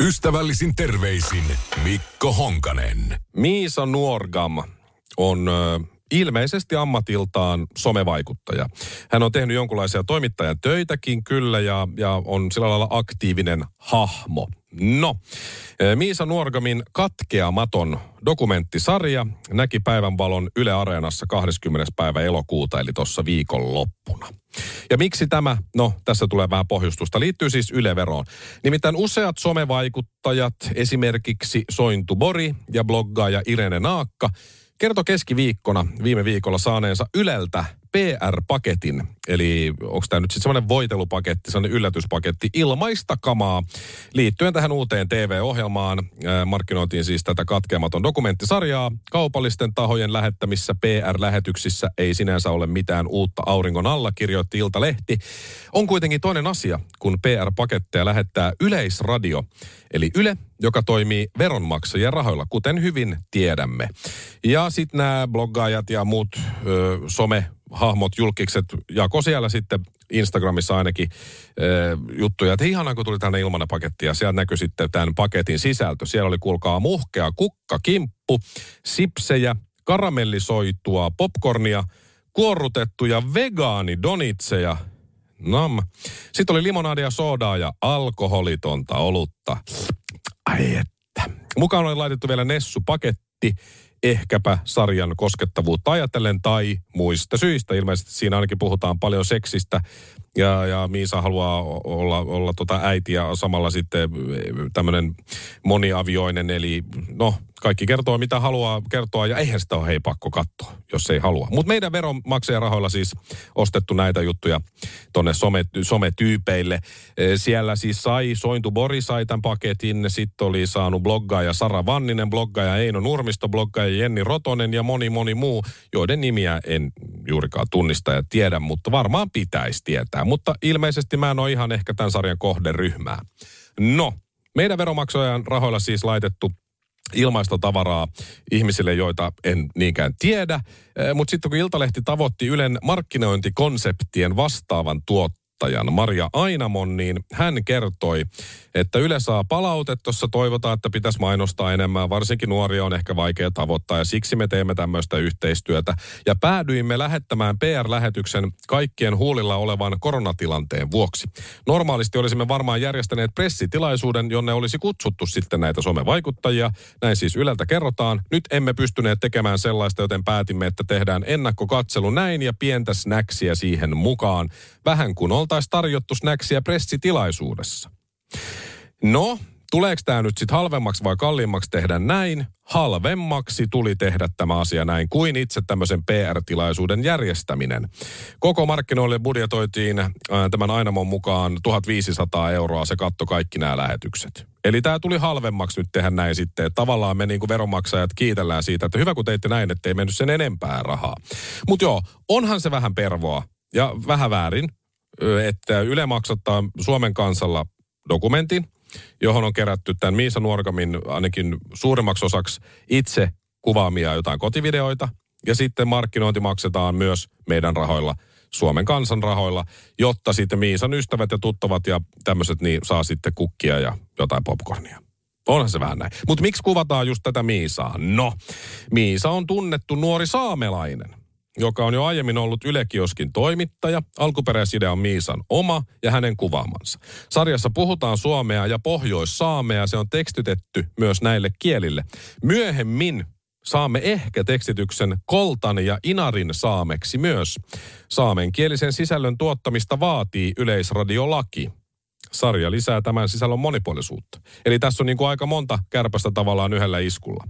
Ystävällisin terveisin Mikko Honkanen. Miisa Nuorgam on ilmeisesti ammatiltaan somevaikuttaja. Hän on tehnyt jonkinlaisia toimittajan töitäkin kyllä ja, ja on sillä lailla aktiivinen hahmo. No, Miisa Nuorgamin katkeamaton dokumenttisarja näki päivänvalon Yle Areenassa 20. päivä elokuuta, eli tuossa viikonloppuna. Ja miksi tämä? No, tässä tulee vähän pohjustusta. Liittyy siis Yle-veroon. Nimittäin useat somevaikuttajat, esimerkiksi Sointu Bori ja bloggaaja Irene Naakka, kertoi keskiviikkona viime viikolla saaneensa Yleltä PR-paketin, eli onko tämä nyt sitten semmoinen voitelupaketti, semmoinen yllätyspaketti, ilmaista kamaa liittyen tähän uuteen TV-ohjelmaan. Markkinoitiin siis tätä katkeamaton dokumenttisarjaa. Kaupallisten tahojen lähettämissä PR-lähetyksissä ei sinänsä ole mitään uutta auringon alla, kirjoitti Ilta-lehti. On kuitenkin toinen asia, kun PR-paketteja lähettää Yleisradio, eli Yle, joka toimii veronmaksajien rahoilla, kuten hyvin tiedämme. Ja sitten nämä bloggaajat ja muut ö, some hahmot, julkikset, jako siellä sitten Instagramissa ainakin e, juttuja, että ihanaa kun tuli tänne ilmanen paketti ja sieltä näkyi sitten tämän paketin sisältö. Siellä oli kuulkaa muhkea kukka, kimppu, sipsejä, karamellisoitua popcornia, kuorrutettuja vegaanidonitseja, nam. Sitten oli limonadia, soodaa ja alkoholitonta olutta. Ai että. Mukaan oli laitettu vielä Nessu-paketti, ehkäpä sarjan koskettavuutta ajatellen tai muista syistä. Ilmeisesti siinä ainakin puhutaan paljon seksistä ja, ja Miisa haluaa olla, olla tota äiti ja samalla sitten tämmöinen moniavioinen, eli no kaikki kertoo mitä haluaa kertoa ja eihän sitä ole hei pakko katsoa, jos ei halua. Mutta meidän veronmaksajan rahoilla siis ostettu näitä juttuja tonne some, sometyypeille. E, siellä siis sai, Sointu Bori sai tämän paketin, sitten oli saanut bloggaaja Sara Vanninen, bloggaaja Eino Nurmisto, bloggaaja Jenni Rotonen ja moni moni muu, joiden nimiä en juurikaan tunnista ja tiedä, mutta varmaan pitäisi tietää. Mutta ilmeisesti mä en ole ihan ehkä tämän sarjan kohderyhmää. No, meidän veromaksajan rahoilla siis laitettu ilmaista tavaraa ihmisille, joita en niinkään tiedä. Mutta sitten kun Iltalehti tavoitti Ylen markkinointikonseptien vastaavan tuotteen, tuottajan Maria Ainamon, niin hän kertoi, että Yle saa palautetta, toivotaan, että pitäisi mainostaa enemmän. Varsinkin nuoria on ehkä vaikea tavoittaa ja siksi me teemme tämmöistä yhteistyötä. Ja päädyimme lähettämään PR-lähetyksen kaikkien huulilla olevan koronatilanteen vuoksi. Normaalisti olisimme varmaan järjestäneet pressitilaisuuden, jonne olisi kutsuttu sitten näitä somevaikuttajia. Näin siis Yleltä kerrotaan. Nyt emme pystyneet tekemään sellaista, joten päätimme, että tehdään ennakkokatselu näin ja pientä snäksiä siihen mukaan. Vähän kuin oltaisiin tarjottu snäksiä pressitilaisuudessa. No, tuleeko tämä nyt sitten halvemmaksi vai kalliimmaksi tehdä näin? Halvemmaksi tuli tehdä tämä asia näin kuin itse tämmöisen PR-tilaisuuden järjestäminen. Koko markkinoille budjetoitiin tämän Ainamon mukaan 1500 euroa, se katto kaikki nämä lähetykset. Eli tämä tuli halvemmaksi nyt tehdä näin sitten. Tavallaan me niin kuin veronmaksajat kiitellään siitä, että hyvä kun teitte näin, ettei mennyt sen enempää rahaa. Mutta joo, onhan se vähän pervoa ja vähän väärin, että Yle maksattaa Suomen kansalla dokumentin, johon on kerätty tämän Miisa Nuorgamin ainakin suurimmaksi osaksi itse kuvaamia jotain kotivideoita. Ja sitten markkinointi maksetaan myös meidän rahoilla, Suomen kansan rahoilla, jotta sitten Miisan ystävät ja tuttavat ja tämmöiset niin saa sitten kukkia ja jotain popcornia. Onhan se vähän näin. Mutta miksi kuvataan just tätä Miisaa? No, Miisa on tunnettu nuori saamelainen joka on jo aiemmin ollut Ylekioskin toimittaja. Alkuperäisidea on Miisan oma ja hänen kuvaamansa. Sarjassa puhutaan suomea ja pohjoissaamea. Se on tekstitetty myös näille kielille. Myöhemmin saamme ehkä tekstityksen koltan ja inarin saameksi myös. Saamenkielisen sisällön tuottamista vaatii yleisradiolaki. Sarja lisää tämän sisällön monipuolisuutta. Eli tässä on niin kuin aika monta kärpästä tavallaan yhdellä iskulla.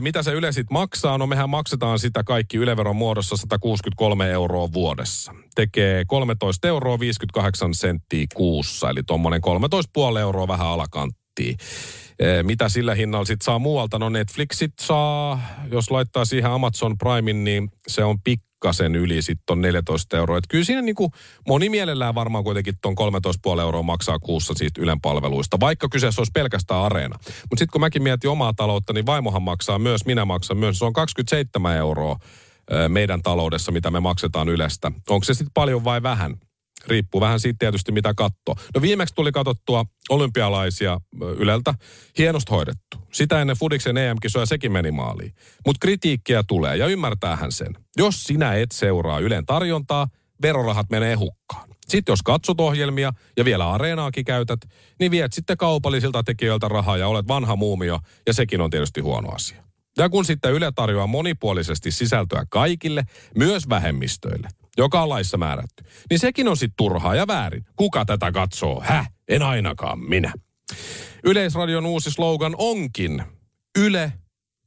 Mitä se Yle sitten maksaa? No mehän maksetaan sitä kaikki Yleveron muodossa 163 euroa vuodessa. Tekee 13 euroa 58 senttiä kuussa, eli tuommoinen 13,5 euroa vähän alakanttiin. Eh, Mitä sillä hinnalla sitten saa muualta? No Netflixit saa, jos laittaa siihen Amazon Primein, niin se on pikkasen yli sitten on 14 euroa. Et kyllä siinä niinku moni mielellään varmaan kuitenkin ton 13,5 euroa maksaa kuussa siitä Ylen palveluista, vaikka kyseessä olisi pelkästään areena. Mutta sitten kun mäkin mietin omaa taloutta, niin vaimohan maksaa myös, minä maksan myös. Se on 27 euroa meidän taloudessa, mitä me maksetaan Ylestä. Onko se sitten paljon vai vähän? Riippuu vähän siitä tietysti, mitä katto. No viimeksi tuli katsottua olympialaisia Yleltä. Hienosti hoidettu. Sitä ennen Fudiksen EM-kisoja sekin meni maaliin. Mutta kritiikkiä tulee ja ymmärtäähän sen. Jos sinä et seuraa Ylen tarjontaa, verorahat menee hukkaan. Sitten jos katsot ohjelmia ja vielä areenaakin käytät, niin viet sitten kaupallisilta tekijöiltä rahaa ja olet vanha muumio ja sekin on tietysti huono asia. Ja kun sitten Yle tarjoaa monipuolisesti sisältöä kaikille, myös vähemmistöille, joka on laissa määrätty, niin sekin on sitten turhaa ja väärin. Kuka tätä katsoo? Häh? En ainakaan minä. Yleisradion uusi slogan onkin Yle,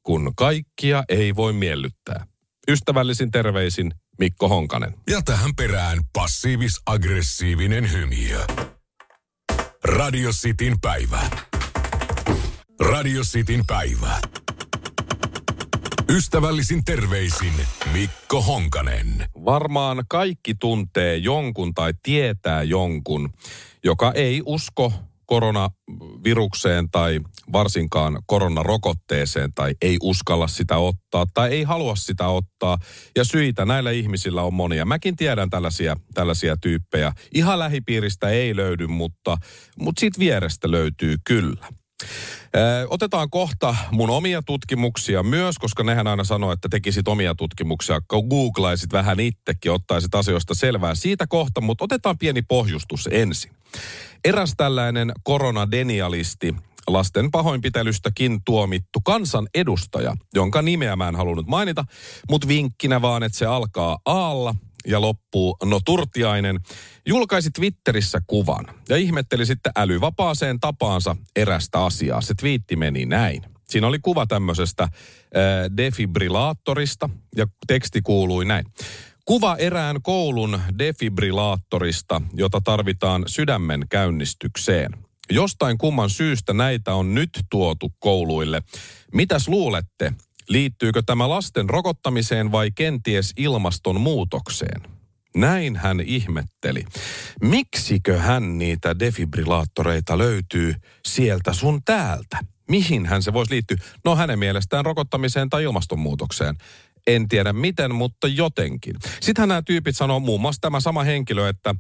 kun kaikkia ei voi miellyttää. Ystävällisin terveisin Mikko Honkanen. Ja tähän perään passiivis-aggressiivinen hymiö. Radio Cityn päivä. Radio Cityn päivä. Ystävällisin terveisin Mikko Honkanen. Varmaan kaikki tuntee jonkun tai tietää jonkun, joka ei usko koronavirukseen tai varsinkaan koronarokotteeseen tai ei uskalla sitä ottaa tai ei halua sitä ottaa. Ja syitä näillä ihmisillä on monia. Mäkin tiedän tällaisia, tällaisia tyyppejä. Ihan lähipiiristä ei löydy, mutta, mutta siitä vierestä löytyy kyllä. Otetaan kohta mun omia tutkimuksia myös, koska nehän aina sanoo, että tekisit omia tutkimuksia, googlaisit vähän itsekin, ottaisit asioista selvää siitä kohta, mutta otetaan pieni pohjustus ensin. Eräs tällainen koronadenialisti, lasten pahoinpitelystäkin tuomittu kansan edustaja, jonka nimeä mä en halunnut mainita, mutta vinkkinä vaan, että se alkaa aalla ja loppuu no Turtiainen, julkaisi Twitterissä kuvan ja ihmetteli sitten älyvapaaseen tapaansa erästä asiaa. Se twiitti meni näin. Siinä oli kuva tämmöisestä äh, defibrillaattorista ja teksti kuului näin. Kuva erään koulun defibrillaattorista, jota tarvitaan sydämen käynnistykseen. Jostain kumman syystä näitä on nyt tuotu kouluille. Mitäs luulette? Liittyykö tämä lasten rokottamiseen vai kenties ilmastonmuutokseen? Näin hän ihmetteli. Miksikö hän niitä defibrillaattoreita löytyy sieltä sun täältä? Mihin hän se voisi liittyä? No hänen mielestään rokottamiseen tai ilmastonmuutokseen. En tiedä miten, mutta jotenkin. Sittenhän nämä tyypit sanoo muun muassa tämä sama henkilö, että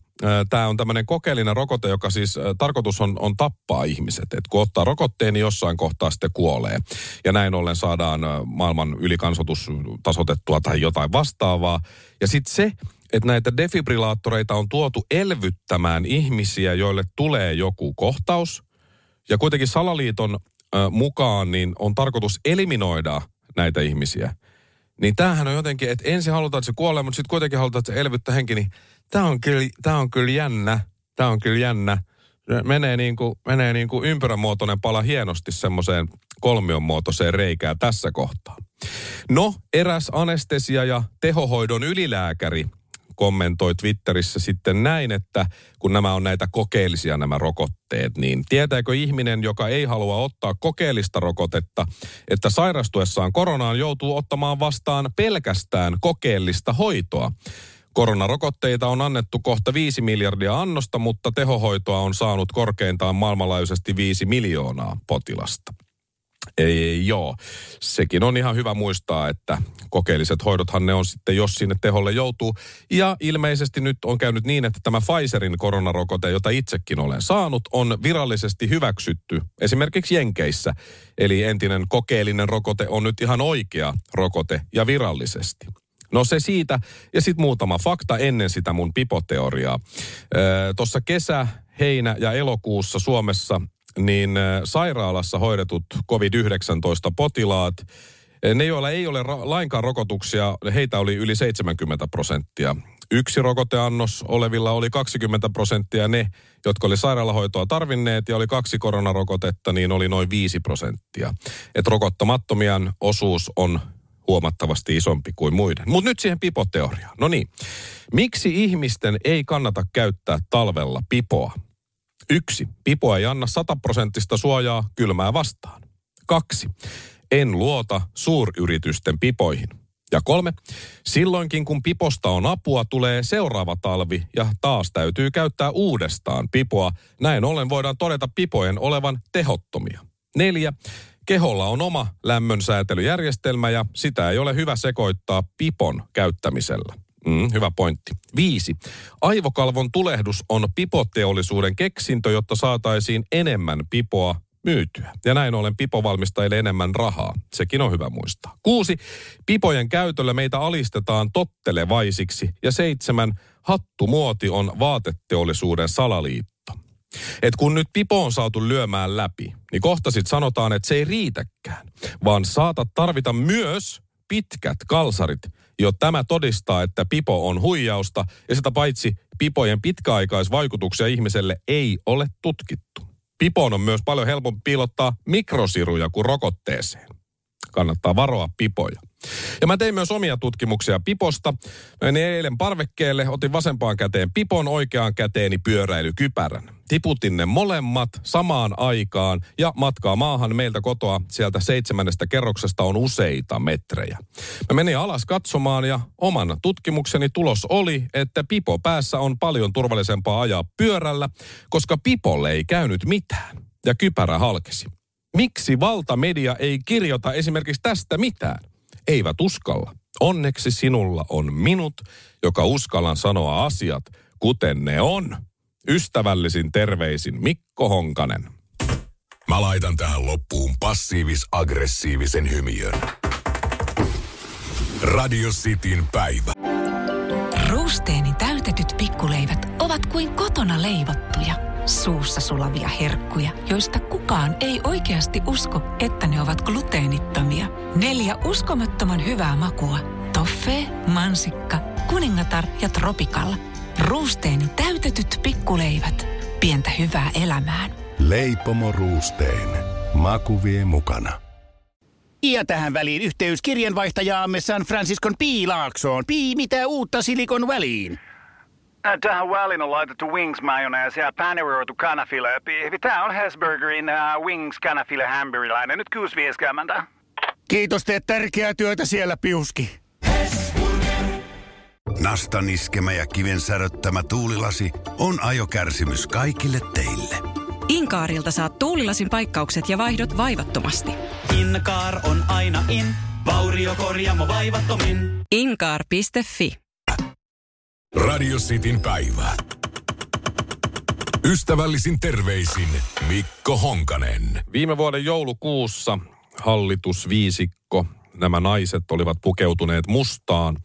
tämä on tämmöinen kokeellinen rokote, joka siis ä, tarkoitus on, on tappaa ihmiset. Et kun ottaa rokotteen, niin jossain kohtaa sitten kuolee. Ja näin ollen saadaan ä, maailman ylikansotus tasotettua tai jotain vastaavaa. Ja sitten se, että näitä defibrillaattoreita on tuotu elvyttämään ihmisiä, joille tulee joku kohtaus. Ja kuitenkin salaliiton ä, mukaan niin on tarkoitus eliminoida näitä ihmisiä. Niin tämähän on jotenkin, että ensin halutaan, että se kuolee, mutta sitten kuitenkin halutaan, että se elvyttää henki, niin tämä on kyllä, tämä on kyllä jännä. Tämä on kyllä jännä. Menee niin kuin, menee niin kuin ympyränmuotoinen pala hienosti semmoiseen kolmion muotoiseen reikään tässä kohtaa. No, eräs anestesia- ja tehohoidon ylilääkäri kommentoi Twitterissä sitten näin, että kun nämä on näitä kokeellisia nämä rokotteet, niin tietääkö ihminen, joka ei halua ottaa kokeellista rokotetta, että sairastuessaan koronaan joutuu ottamaan vastaan pelkästään kokeellista hoitoa? Koronarokotteita on annettu kohta 5 miljardia annosta, mutta tehohoitoa on saanut korkeintaan maailmanlaajuisesti 5 miljoonaa potilasta. Ei, joo. Sekin on ihan hyvä muistaa, että kokeelliset hoidothan ne on sitten, jos sinne teholle joutuu. Ja ilmeisesti nyt on käynyt niin, että tämä Pfizerin koronarokote, jota itsekin olen saanut, on virallisesti hyväksytty esimerkiksi Jenkeissä. Eli entinen kokeellinen rokote on nyt ihan oikea rokote ja virallisesti. No se siitä, ja sitten muutama fakta ennen sitä mun pipoteoriaa. Tuossa kesä, heinä ja elokuussa Suomessa niin äh, sairaalassa hoidetut COVID-19-potilaat, äh, ne joilla ei ole ra- lainkaan rokotuksia, heitä oli yli 70 prosenttia. Yksi rokoteannos olevilla oli 20 prosenttia, ne, jotka oli sairaalahoitoa tarvinneet ja oli kaksi koronarokotetta, niin oli noin 5 prosenttia. Et rokottamattomien osuus on huomattavasti isompi kuin muiden. Mutta nyt siihen pipoteoriaan. No niin, miksi ihmisten ei kannata käyttää talvella pipoa? Yksi. Pipo ei anna sataprosenttista suojaa kylmää vastaan. Kaksi. En luota suuryritysten pipoihin. Ja kolme. Silloinkin kun piposta on apua, tulee seuraava talvi ja taas täytyy käyttää uudestaan pipoa. Näin ollen voidaan todeta pipojen olevan tehottomia. Neljä. Keholla on oma lämmönsäätelyjärjestelmä ja sitä ei ole hyvä sekoittaa pipon käyttämisellä. Mm, hyvä pointti. Viisi. Aivokalvon tulehdus on pipoteollisuuden keksintö, jotta saataisiin enemmän pipoa myytyä. Ja näin ollen pipo valmistajille enemmän rahaa. Sekin on hyvä muistaa. Kuusi. Pipojen käytöllä meitä alistetaan tottelevaisiksi. Ja seitsemän. Hattumuoti on vaateteollisuuden salaliitto. Et kun nyt pipo on saatu lyömään läpi, niin kohta sit sanotaan, että se ei riitäkään, vaan saatat tarvita myös pitkät kalsarit, jo tämä todistaa, että pipo on huijausta ja sitä paitsi pipojen pitkäaikaisvaikutuksia ihmiselle ei ole tutkittu. Pipoon on myös paljon helpompi piilottaa mikrosiruja kuin rokotteeseen. Kannattaa varoa pipoja. Ja mä tein myös omia tutkimuksia piposta. Menin eilen parvekkeelle, otin vasempaan käteen pipon, oikeaan käteeni pyöräilykypärän. Tiputin ne molemmat samaan aikaan ja matkaa maahan meiltä kotoa sieltä seitsemännestä kerroksesta on useita metrejä. Mä menin alas katsomaan ja oman tutkimukseni tulos oli, että pipo päässä on paljon turvallisempaa ajaa pyörällä, koska pipolle ei käynyt mitään ja kypärä halkesi. Miksi valtamedia ei kirjoita esimerkiksi tästä mitään? Eivät uskalla. Onneksi sinulla on minut, joka uskallan sanoa asiat, kuten ne on. Ystävällisin terveisin Mikko Honkanen. Mä laitan tähän loppuun passiivis-aggressiivisen hymiön. Radio Cityn päivä. Ruusteeni täytetyt pikkuleivät ovat kuin kotona leivottuja, suussa sulavia herkkuja, joista kukaan ei oikeasti usko, että ne ovat gluteenittomia. Neljä uskomattoman hyvää makua. Toffee, mansikka, kuningatar ja tropikalla. Ruusteeni täytetyt pikkuleivät. Pientä hyvää elämään. Leipomo Ruusteen. Maku vie mukana. Ja tähän väliin yhteys kirjanvaihtajaamme San Franciscon Piilaaksoon. Pii, mitä uutta Silikon väliin? Äh, Tähän väliin on laitettu wings mayonnaise ja paneroitu kanafila. Tämä on Hesburgerin uh, wings kanafila hamburilainen. Nyt 6.50. Kiitos, teet tärkeää työtä siellä, Piuski. Nastan iskemä ja kiven säröttämä tuulilasi on ajokärsimys kaikille teille. Inkaarilta saat tuulilasin paikkaukset ja vaihdot vaivattomasti. Inkaar on aina in, vauriokorjaamo vaivattomin. Inkaar.fi Radio Cityn päivä. Ystävällisin terveisin Mikko Honkanen. Viime vuoden joulukuussa hallitusviisikko, nämä naiset olivat pukeutuneet mustaan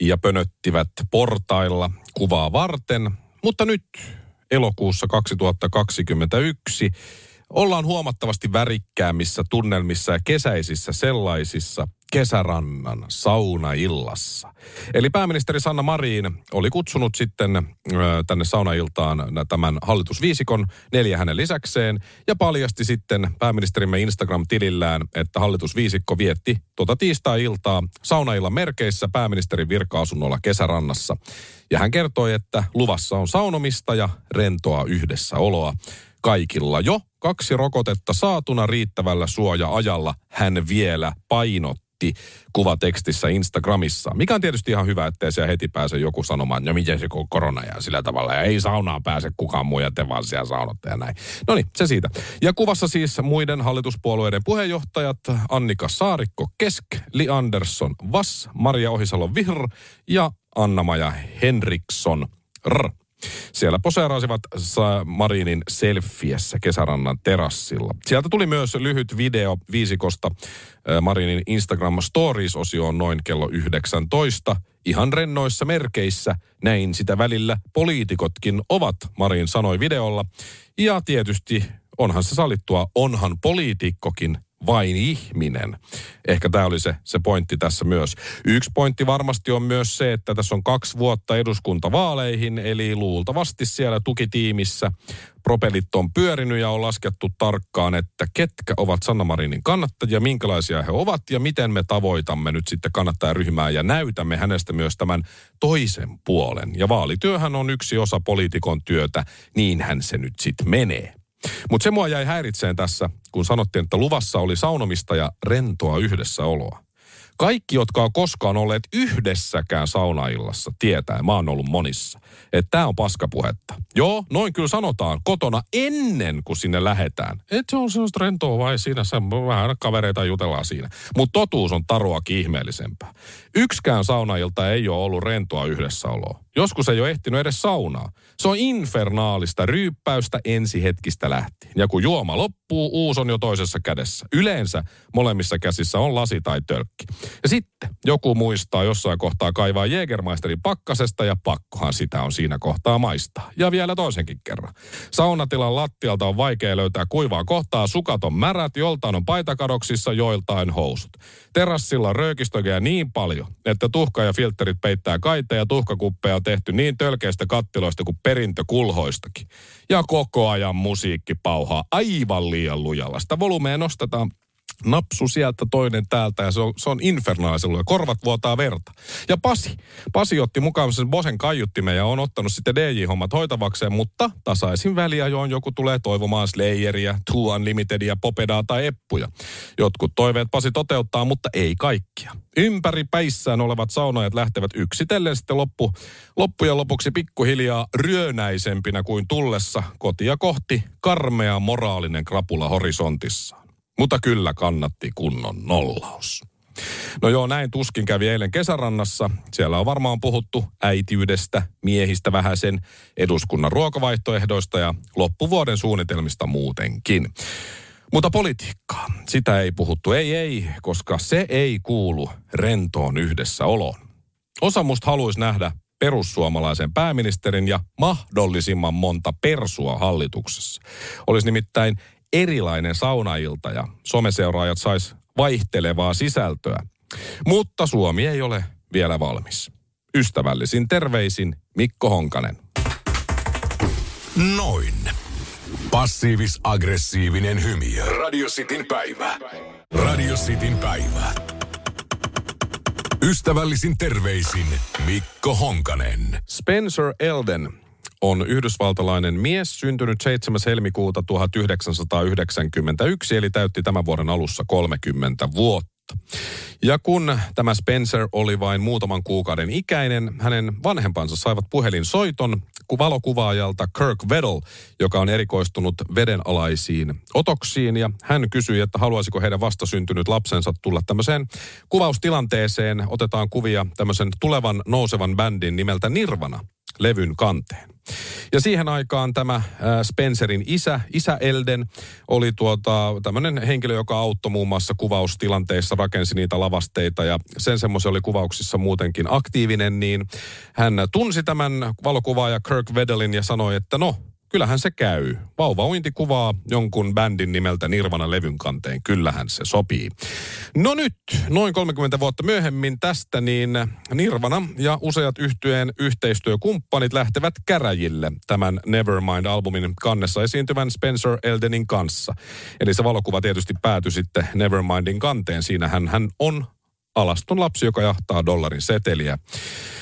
ja pönöttivät portailla kuvaa varten. Mutta nyt elokuussa 2021 ollaan huomattavasti värikkäämissä tunnelmissa ja kesäisissä sellaisissa kesärannan saunaillassa. Eli pääministeri Sanna Marin oli kutsunut sitten tänne saunailtaan tämän hallitusviisikon neljä hänen lisäkseen ja paljasti sitten pääministerimme Instagram-tilillään, että hallitusviisikko vietti tuota tiistai-iltaa saunaillan merkeissä pääministerin virka-asunnolla kesärannassa. Ja hän kertoi, että luvassa on saunomista ja rentoa yhdessäoloa kaikilla jo kaksi rokotetta saatuna riittävällä suoja-ajalla hän vielä painotti kuvatekstissä Instagramissa. Mikä on tietysti ihan hyvä, ettei siellä heti pääse joku sanomaan, ja miten se korona ja sillä tavalla. Ja ei saunaan pääse kukaan muu ja te vaan siellä saunotte ja näin. No niin, se siitä. Ja kuvassa siis muiden hallituspuolueiden puheenjohtajat Annika Saarikko Kesk, Li Andersson Vass, Maria Ohisalo Vihr ja Anna-Maja Henriksson R. Siellä poseerasivat Marinin selfiessä kesärannan terassilla. Sieltä tuli myös lyhyt video viisikosta Marinin Instagram Stories-osioon noin kello 19. Ihan rennoissa merkeissä, näin sitä välillä poliitikotkin ovat, Marin sanoi videolla. Ja tietysti onhan se sallittua, onhan poliitikkokin vain ihminen. Ehkä tämä oli se, se pointti tässä myös. Yksi pointti varmasti on myös se, että tässä on kaksi vuotta eduskuntavaaleihin, eli luultavasti siellä tukitiimissä propelit on pyörinyt ja on laskettu tarkkaan, että ketkä ovat Sanna Marinin kannattajia, minkälaisia he ovat ja miten me tavoitamme nyt sitten kannattajaryhmää ja näytämme hänestä myös tämän toisen puolen. Ja vaalityöhän on yksi osa poliitikon työtä, niinhän se nyt sitten menee. Mutta se mua jäi häiritseen tässä, kun sanottiin, että luvassa oli saunomista ja rentoa yhdessäoloa. Kaikki, jotka on koskaan olleet yhdessäkään saunaillassa, tietää, mä oon ollut monissa, että tämä on paskapuhetta. Joo, noin kyllä sanotaan kotona ennen kuin sinne lähetään. Että se on sellaista rentoa vai siinä, se vähän kavereita jutellaan siinä. Mutta totuus on taruakin ihmeellisempää. Yksikään saunailta ei ole ollut rentoa yhdessäoloa. Joskus ei ole ehtinyt edes saunaa. Se on infernaalista ryyppäystä ensi hetkistä lähtien. Ja kun juoma loppuu, uus on jo toisessa kädessä. Yleensä molemmissa käsissä on lasi tai tölkki. Ja sitten joku muistaa jossain kohtaa kaivaa Jägermeisterin pakkasesta ja pakkohan sitä on siinä kohtaa maistaa. Ja vielä toisenkin kerran. Saunatilan lattialta on vaikea löytää kuivaa kohtaa. Sukat on märät, joltain on paitakadoksissa, joiltain housut. Terassilla on niin paljon, että tuhka ja filterit peittää kaita ja tuhkakuppeja on tehty niin tölkeistä kattiloista kuin perintökulhoistakin. Ja koko ajan musiikki pauhaa aivan liian lujalla. Sitä volumea nostetaan napsu sieltä, toinen täältä ja se on, se on infernaalisen ja korvat vuotaa verta. Ja Pasi, Pasi otti mukaan sen Bosen kaiuttimen ja on ottanut sitten DJ-hommat hoitavakseen, mutta tasaisin väliajoin joku tulee toivomaan Slayeria, True Unlimitedia, Popedaa tai Eppuja. Jotkut toiveet Pasi toteuttaa, mutta ei kaikkia. Ympäri päissään olevat saunajat lähtevät yksitellen sitten loppu, loppujen lopuksi pikkuhiljaa ryönäisempinä kuin tullessa kotia kohti karmea moraalinen krapula horisontissa. Mutta kyllä kannatti kunnon nollaus. No joo, näin tuskin kävi eilen kesärannassa. Siellä on varmaan puhuttu äitiydestä, miehistä vähäsen, eduskunnan ruokavaihtoehdoista ja loppuvuoden suunnitelmista muutenkin. Mutta politiikkaa, sitä ei puhuttu. Ei, ei, koska se ei kuulu rentoon yhdessäoloon. Osa musta haluaisi nähdä perussuomalaisen pääministerin ja mahdollisimman monta persua hallituksessa. Olisi nimittäin erilainen saunailta ja someseuraajat sais vaihtelevaa sisältöä. Mutta Suomi ei ole vielä valmis. Ystävällisin terveisin Mikko Honkanen. Noin. Passiivis-aggressiivinen hymy. Radio Cityn päivä. Radio Cityn päivä. Ystävällisin terveisin Mikko Honkanen. Spencer Elden on yhdysvaltalainen mies, syntynyt 7. helmikuuta 1991, eli täytti tämän vuoden alussa 30 vuotta. Ja kun tämä Spencer oli vain muutaman kuukauden ikäinen, hänen vanhempansa saivat puhelinsoiton valokuvaajalta Kirk Vedel, joka on erikoistunut vedenalaisiin otoksiin. Ja hän kysyi, että haluaisiko heidän vastasyntynyt lapsensa tulla tämmöiseen kuvaustilanteeseen. Otetaan kuvia tämmöisen tulevan nousevan bändin nimeltä Nirvana levyn kanteen. Ja siihen aikaan tämä äh, Spencerin isä, isä Elden, oli tuota, tämmöinen henkilö, joka auttoi muun muassa kuvaustilanteissa, rakensi niitä lavasteita ja sen semmoisen oli kuvauksissa muutenkin aktiivinen, niin hän tunsi tämän valokuvaaja Kirk Vedelin ja sanoi, että no, kyllähän se käy. Vauva uinti kuvaa jonkun bändin nimeltä Nirvana levyn kanteen. Kyllähän se sopii. No nyt, noin 30 vuotta myöhemmin tästä, niin Nirvana ja useat yhtyeen yhteistyökumppanit lähtevät käräjille tämän Nevermind-albumin kannessa esiintyvän Spencer Eldenin kanssa. Eli se valokuva tietysti päätyi sitten Nevermindin kanteen. Siinähän hän on alaston lapsi, joka jahtaa dollarin seteliä.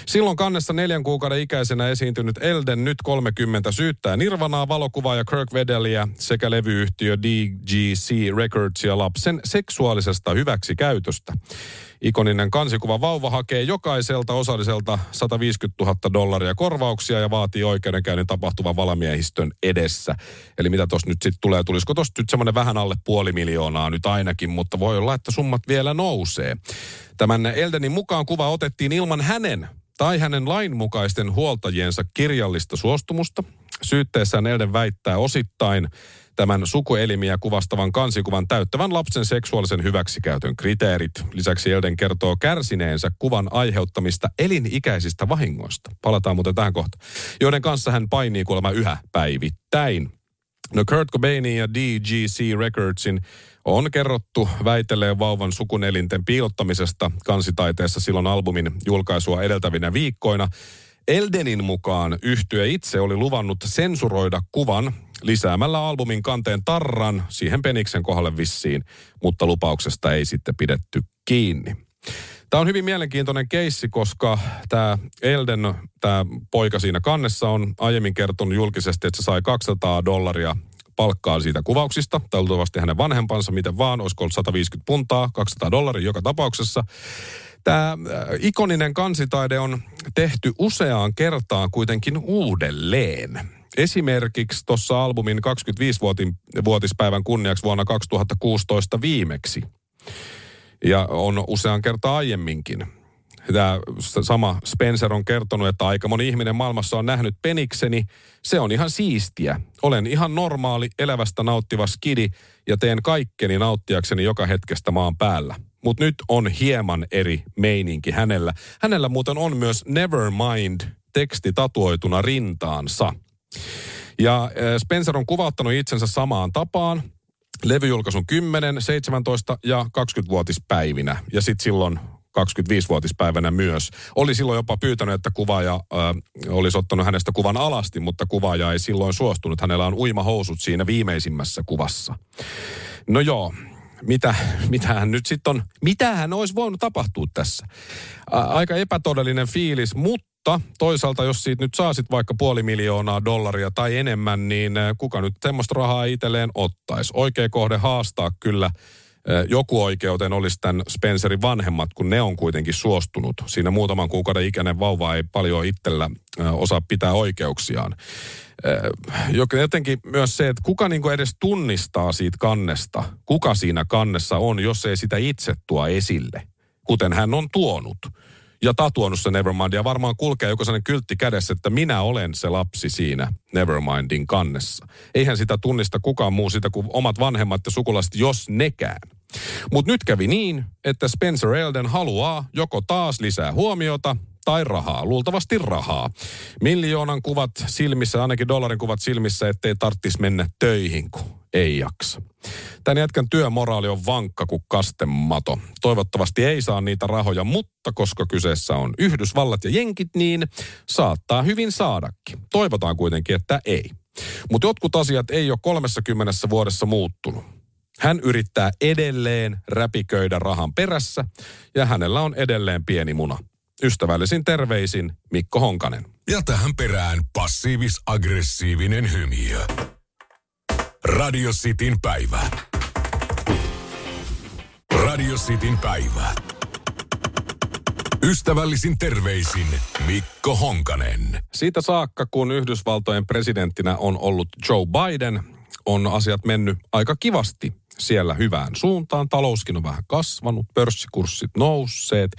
Silloin kannessa neljän kuukauden ikäisenä esiintynyt Elden, nyt 30, syyttää Nirvanaa, valokuvaaja Kirk Vedeliä sekä levyyhtiö DGC Recordsia lapsen seksuaalisesta hyväksikäytöstä. Ikoninen kansikuva vauva hakee jokaiselta osalliselta 150 000 dollaria korvauksia ja vaatii oikeudenkäynnin tapahtuvan valamiehistön edessä. Eli mitä tuossa nyt sitten tulee? Tulisiko tuossa nyt semmoinen vähän alle puoli miljoonaa nyt ainakin, mutta voi olla, että summat vielä nousee. Tämän Eldenin mukaan kuva otettiin ilman hänen tai hänen lainmukaisten huoltajiensa kirjallista suostumusta. Syytteessään Elden väittää osittain tämän sukuelimiä kuvastavan kansikuvan täyttävän lapsen seksuaalisen hyväksikäytön kriteerit. Lisäksi Elden kertoo kärsineensä kuvan aiheuttamista elinikäisistä vahingoista. Palataan muuten tähän kohta. Joiden kanssa hän painii kuulemma yhä päivittäin. No Kurt Cobainin ja DGC Recordsin On kerrottu väitelleen vauvan sukunelinten piilottamisesta kansitaiteessa silloin albumin julkaisua edeltävinä viikkoina. Eldenin mukaan yhtye itse oli luvannut sensuroida kuvan lisäämällä albumin kanteen tarran siihen peniksen kohdalle vissiin, mutta lupauksesta ei sitten pidetty kiinni. Tämä on hyvin mielenkiintoinen keissi, koska tämä Elden, tämä poika siinä kannessa on aiemmin kertonut julkisesti, että se sai 200 dollaria palkkaa siitä kuvauksista, tai luultavasti hänen vanhempansa, miten vaan, olisiko ollut 150 puntaa, 200 dollaria joka tapauksessa. Tämä äh, ikoninen kansitaide on tehty useaan kertaan kuitenkin uudelleen. Esimerkiksi tuossa albumin 25-vuotispäivän kunniaksi vuonna 2016 viimeksi. Ja on usean kertaa aiemminkin. Tämä sama Spencer on kertonut, että aika moni ihminen maailmassa on nähnyt penikseni. Se on ihan siistiä. Olen ihan normaali, elävästä nauttiva skidi ja teen kaikkeni nauttiakseni joka hetkestä maan päällä. Mutta nyt on hieman eri meininki hänellä. Hänellä muuten on myös Nevermind teksti tatuoituna rintaansa. Ja Spencer on kuvauttanut itsensä samaan tapaan. Levyjulkaisun 10, 17 ja 20-vuotispäivinä. Ja sitten silloin 25-vuotispäivänä myös. Oli silloin jopa pyytänyt, että kuvaaja äh, olisi ottanut hänestä kuvan alasti, mutta kuvaaja ei silloin suostunut. Hänellä on uimahousut siinä viimeisimmässä kuvassa. No joo, mitä, mitähän nyt sitten on, mitähän olisi voinut tapahtua tässä. Aika epätodellinen fiilis, mutta toisaalta jos siitä nyt saasit vaikka puoli miljoonaa dollaria tai enemmän, niin kuka nyt semmoista rahaa itselleen ottaisi? Oikea kohde haastaa kyllä joku oikeuteen olisi tämän Spencerin vanhemmat, kun ne on kuitenkin suostunut. Siinä muutaman kuukauden ikäinen vauva ei paljon itsellä osaa pitää oikeuksiaan. Jotenkin myös se, että kuka niin edes tunnistaa siitä kannesta, kuka siinä kannessa on, jos ei sitä itse tuo esille, kuten hän on tuonut ja tatuonut se Nevermind. Ja varmaan kulkee joku sellainen kyltti kädessä, että minä olen se lapsi siinä Nevermindin kannessa. Eihän sitä tunnista kukaan muu sitä kuin omat vanhemmat ja sukulaiset, jos nekään. Mutta nyt kävi niin, että Spencer Elden haluaa joko taas lisää huomiota tai rahaa, luultavasti rahaa. Miljoonan kuvat silmissä, ainakin dollarin kuvat silmissä, ettei tarttis mennä töihin, kun ei jaksa. Tän jätkän työmoraali on vankka kuin kastemato. Toivottavasti ei saa niitä rahoja, mutta koska kyseessä on Yhdysvallat ja jenkit, niin saattaa hyvin saadakin. Toivotaan kuitenkin, että ei. Mutta jotkut asiat ei ole 30 vuodessa muuttunut. Hän yrittää edelleen räpiköidä rahan perässä ja hänellä on edelleen pieni muna. Ystävällisin terveisin Mikko Honkanen. Ja tähän perään passiivis-aggressiivinen hymiö. Radio Cityn päivä. Radio Cityn päivä. Ystävällisin terveisin Mikko Honkanen. Siitä saakka, kun Yhdysvaltojen presidenttinä on ollut Joe Biden, on asiat mennyt aika kivasti siellä hyvään suuntaan. Talouskin on vähän kasvanut, pörssikurssit nousseet.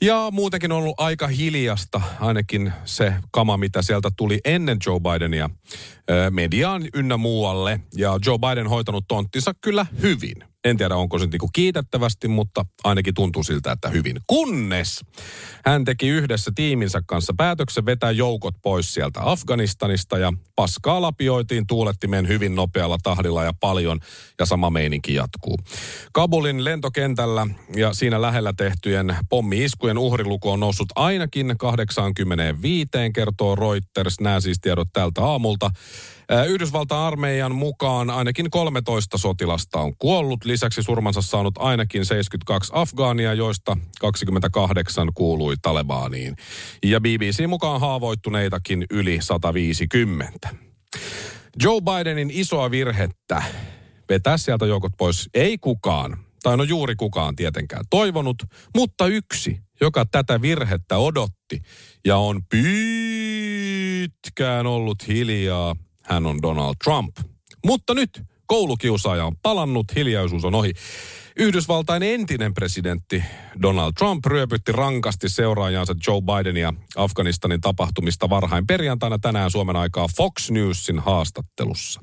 Ja muutenkin on ollut aika hiljasta, ainakin se kama, mitä sieltä tuli ennen Joe Bidenia mediaan ynnä muualle. Ja Joe Biden hoitanut tonttinsa kyllä hyvin. En tiedä, onko se niinku kiitettävästi, mutta ainakin tuntuu siltä, että hyvin. Kunnes hän teki yhdessä tiiminsä kanssa päätöksen vetää joukot pois sieltä Afganistanista ja paskaa lapioitiin tuulettimeen hyvin nopealla tahdilla ja paljon ja sama meininki jatkuu. Kabulin lentokentällä ja siinä lähellä tehtyjen pommi-iskujen uhriluku on noussut ainakin 85, kertoo Reuters. Nämä siis tiedot tältä aamulta. Yhdysvaltain armeijan mukaan ainakin 13 sotilasta on kuollut. Lisäksi surmansa saanut ainakin 72 afgaania, joista 28 kuului Talebaaniin. Ja BBC mukaan haavoittuneitakin yli 150. Joe Bidenin isoa virhettä vetää sieltä joukot pois ei kukaan, tai no juuri kukaan tietenkään toivonut, mutta yksi, joka tätä virhettä odotti ja on pitkään ollut hiljaa, hän on Donald Trump. Mutta nyt koulukiusaaja on palannut, hiljaisuus on ohi. Yhdysvaltain entinen presidentti Donald Trump ryöpytti rankasti seuraajansa Joe Bidenia Afganistanin tapahtumista varhain perjantaina tänään Suomen aikaa Fox Newsin haastattelussa.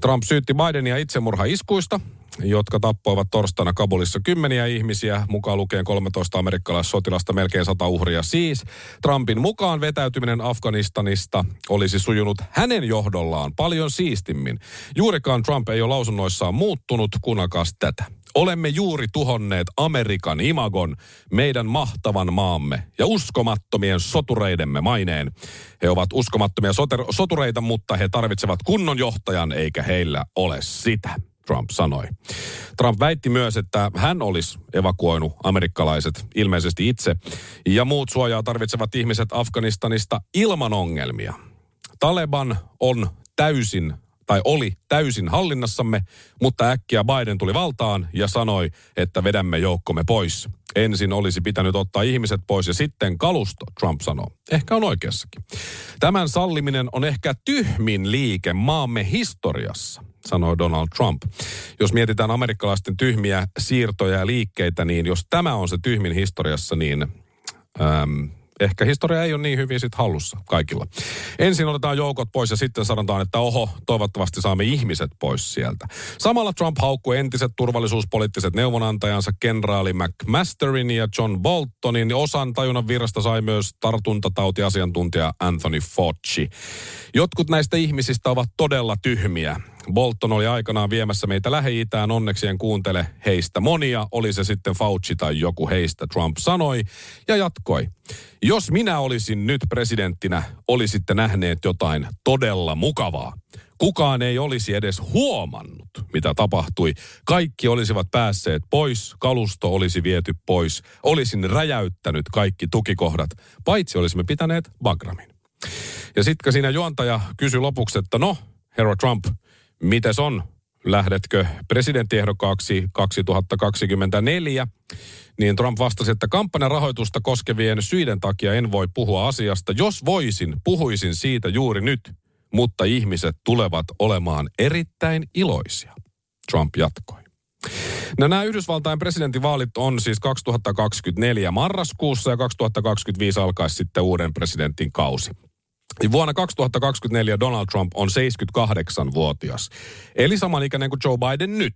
Trump syytti Bidenia itsemurhaiskuista, jotka tappoivat torstaina Kabulissa kymmeniä ihmisiä, mukaan lukien 13 amerikkalaissotilasta, melkein 100 uhria. Siis Trumpin mukaan vetäytyminen Afganistanista olisi sujunut hänen johdollaan paljon siistimmin. Juurikaan Trump ei ole lausunnoissaan muuttunut, kunakas tätä. Olemme juuri tuhonneet Amerikan imagon, meidän mahtavan maamme ja uskomattomien sotureidemme maineen. He ovat uskomattomia soter- sotureita, mutta he tarvitsevat kunnon johtajan, eikä heillä ole sitä. Trump sanoi. Trump väitti myös, että hän olisi evakuoinut amerikkalaiset ilmeisesti itse ja muut suojaa tarvitsevat ihmiset Afganistanista ilman ongelmia. Taleban on täysin tai oli täysin hallinnassamme, mutta äkkiä Biden tuli valtaan ja sanoi, että vedämme joukkomme pois. Ensin olisi pitänyt ottaa ihmiset pois ja sitten kalusto, Trump sanoo. Ehkä on oikeassakin. Tämän salliminen on ehkä tyhmin liike maamme historiassa sanoi Donald Trump. Jos mietitään amerikkalaisten tyhmiä siirtoja ja liikkeitä, niin jos tämä on se tyhmin historiassa, niin äm, ehkä historia ei ole niin hyvin sit hallussa kaikilla. Ensin otetaan joukot pois ja sitten sanotaan, että oho, toivottavasti saamme ihmiset pois sieltä. Samalla Trump haukkui entiset turvallisuuspoliittiset neuvonantajansa kenraali McMasterin ja John Boltonin. Osan tajunnan virrasta sai myös tartuntatautiasiantuntija Anthony Fauci. Jotkut näistä ihmisistä ovat todella tyhmiä. Bolton oli aikanaan viemässä meitä Lähi-Itään, onneksi en kuuntele heistä monia, oli se sitten Fauci tai joku heistä, Trump sanoi ja jatkoi. Jos minä olisin nyt presidenttinä, olisitte nähneet jotain todella mukavaa. Kukaan ei olisi edes huomannut, mitä tapahtui. Kaikki olisivat päässeet pois, kalusto olisi viety pois. Olisin räjäyttänyt kaikki tukikohdat, paitsi olisimme pitäneet Bagramin. Ja sitten siinä juontaja kysyi lopuksi, että no, herra Trump, mites on? Lähdetkö presidenttiehdokkaaksi 2024? Niin Trump vastasi, että kampanjan rahoitusta koskevien syiden takia en voi puhua asiasta. Jos voisin, puhuisin siitä juuri nyt, mutta ihmiset tulevat olemaan erittäin iloisia. Trump jatkoi. No nämä Yhdysvaltain presidentinvaalit on siis 2024 marraskuussa ja 2025 alkaisi sitten uuden presidentin kausi. Niin vuonna 2024 Donald Trump on 78-vuotias. Eli samanikäinen kuin Joe Biden nyt.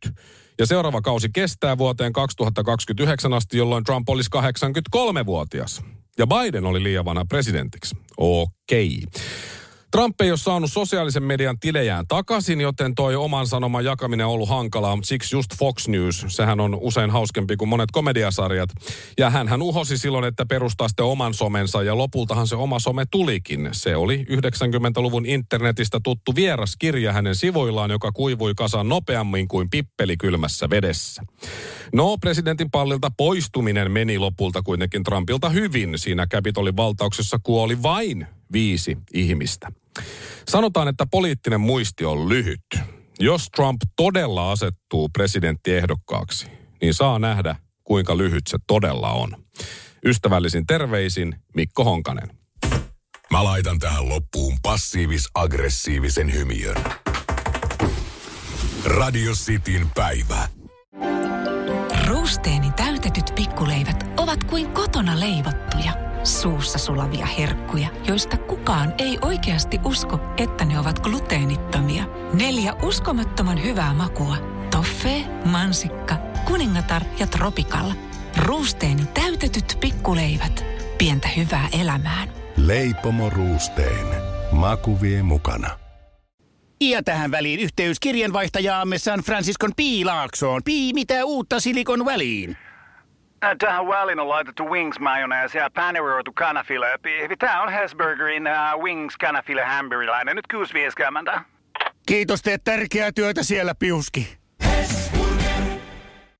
Ja seuraava kausi kestää vuoteen 2029 asti, jolloin Trump olisi 83-vuotias. Ja Biden oli liian vanha presidentiksi. Okei. Okay. Trump ei ole saanut sosiaalisen median tilejään takaisin, joten toi oman sanoman jakaminen on ollut hankalaa. Siksi just Fox News, sehän on usein hauskempi kuin monet komediasarjat. Ja hän hän uhosi silloin, että perustaa sitten oman somensa ja lopultahan se oma some tulikin. Se oli 90-luvun internetistä tuttu vieras kirja hänen sivuillaan, joka kuivui kasaan nopeammin kuin pippeli kylmässä vedessä. No, presidentin pallilta poistuminen meni lopulta kuitenkin Trumpilta hyvin. Siinä Capitolin valtauksessa kuoli vain viisi ihmistä. Sanotaan, että poliittinen muisti on lyhyt. Jos Trump todella asettuu presidenttiehdokkaaksi, niin saa nähdä, kuinka lyhyt se todella on. Ystävällisin terveisin Mikko Honkanen. Mä laitan tähän loppuun passiivis-aggressiivisen hymiön. Radio Cityn päivä. Ruusteeni täytetyt pikkuleivät ovat kuin kotona leivottuja suussa sulavia herkkuja, joista kukaan ei oikeasti usko, että ne ovat gluteenittomia. Neljä uskomattoman hyvää makua. Toffee, mansikka, kuningatar ja tropikalla. Ruusteeni täytetyt pikkuleivät. Pientä hyvää elämään. Leipomo Ruusteen. Maku vie mukana. Ja tähän väliin yhteys kirjanvaihtajaamme San Franciscon Piilaaksoon. Pii, mitä uutta Silikon väliin? Tähän väliin on laitettu wings mayonnaise ja paneroitu kanafila. Tämä on Hesburgerin uh, wings kanafila hamburilainen. Nyt kuusi. Kiitos, teet tärkeää työtä siellä, Piuski.